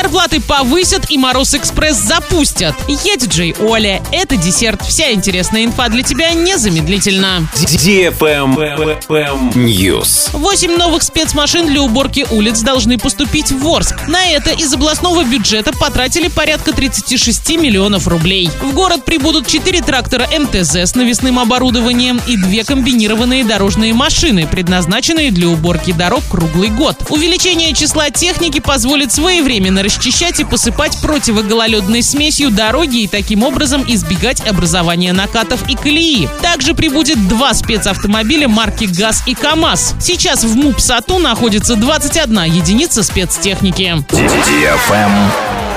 Зарплаты повысят и Мороз Экспресс запустят. Я диджей Оля. Это десерт. Вся интересная инфа для тебя незамедлительно. News. Восемь новых спецмашин для уборки улиц должны поступить в Орск. На это из областного бюджета потратили порядка 36 миллионов рублей. В город прибудут 4 трактора МТЗ с навесным оборудованием и две комбинированные дорожные машины, предназначенные для уборки дорог круглый год. Увеличение числа техники позволит своевременно расчищать и посыпать противогололедной смесью дороги и таким образом избегать образования накатов и колеи. Также прибудет два спецавтомобиля марки ГАЗ и КАМАЗ. Сейчас в МУП САТУ находится 21 единица спецтехники.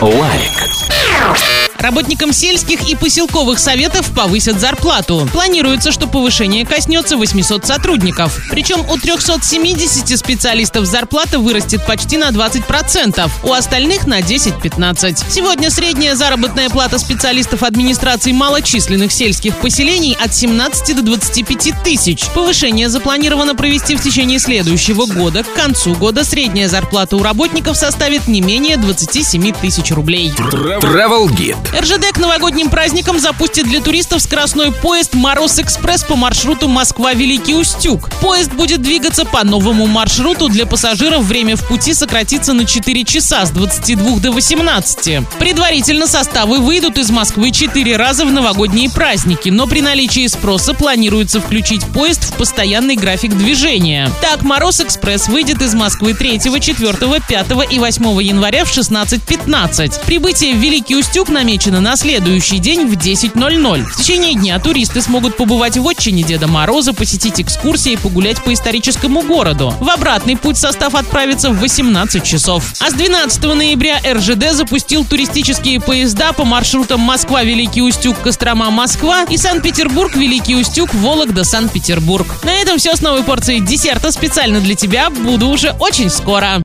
Лайк. Работникам сельских и поселковых советов повысят зарплату. Планируется, что повышение коснется 800 сотрудников. Причем у 370 специалистов зарплата вырастет почти на 20%, у остальных на 10-15%. Сегодня средняя заработная плата специалистов администрации малочисленных сельских поселений от 17 до 25 тысяч. Повышение запланировано провести в течение следующего года. К концу года средняя зарплата у работников составит не менее 27 тысяч рублей. Travel Guide. РЖД к новогодним праздникам запустит для туристов скоростной поезд «Мороз Экспресс» по маршруту Москва-Великий Устюг. Поезд будет двигаться по новому маршруту. Для пассажиров время в пути сократится на 4 часа с 22 до 18. Предварительно составы выйдут из Москвы 4 раза в новогодние праздники, но при наличии спроса планируется включить поезд в постоянный график движения. Так, «Мороз Экспресс» выйдет из Москвы 3, 4, 5 и 8 января в 16.15. Прибытие в Великий Устюг намечено намечено на следующий день в 10.00. В течение дня туристы смогут побывать в отчине Деда Мороза, посетить экскурсии и погулять по историческому городу. В обратный путь состав отправится в 18 часов. А с 12 ноября РЖД запустил туристические поезда по маршрутам Москва-Великий Устюг, Кострома-Москва и Санкт-Петербург-Великий Устюг, Вологда-Санкт-Петербург. На этом все с новой порцией десерта специально для тебя. Буду уже очень скоро.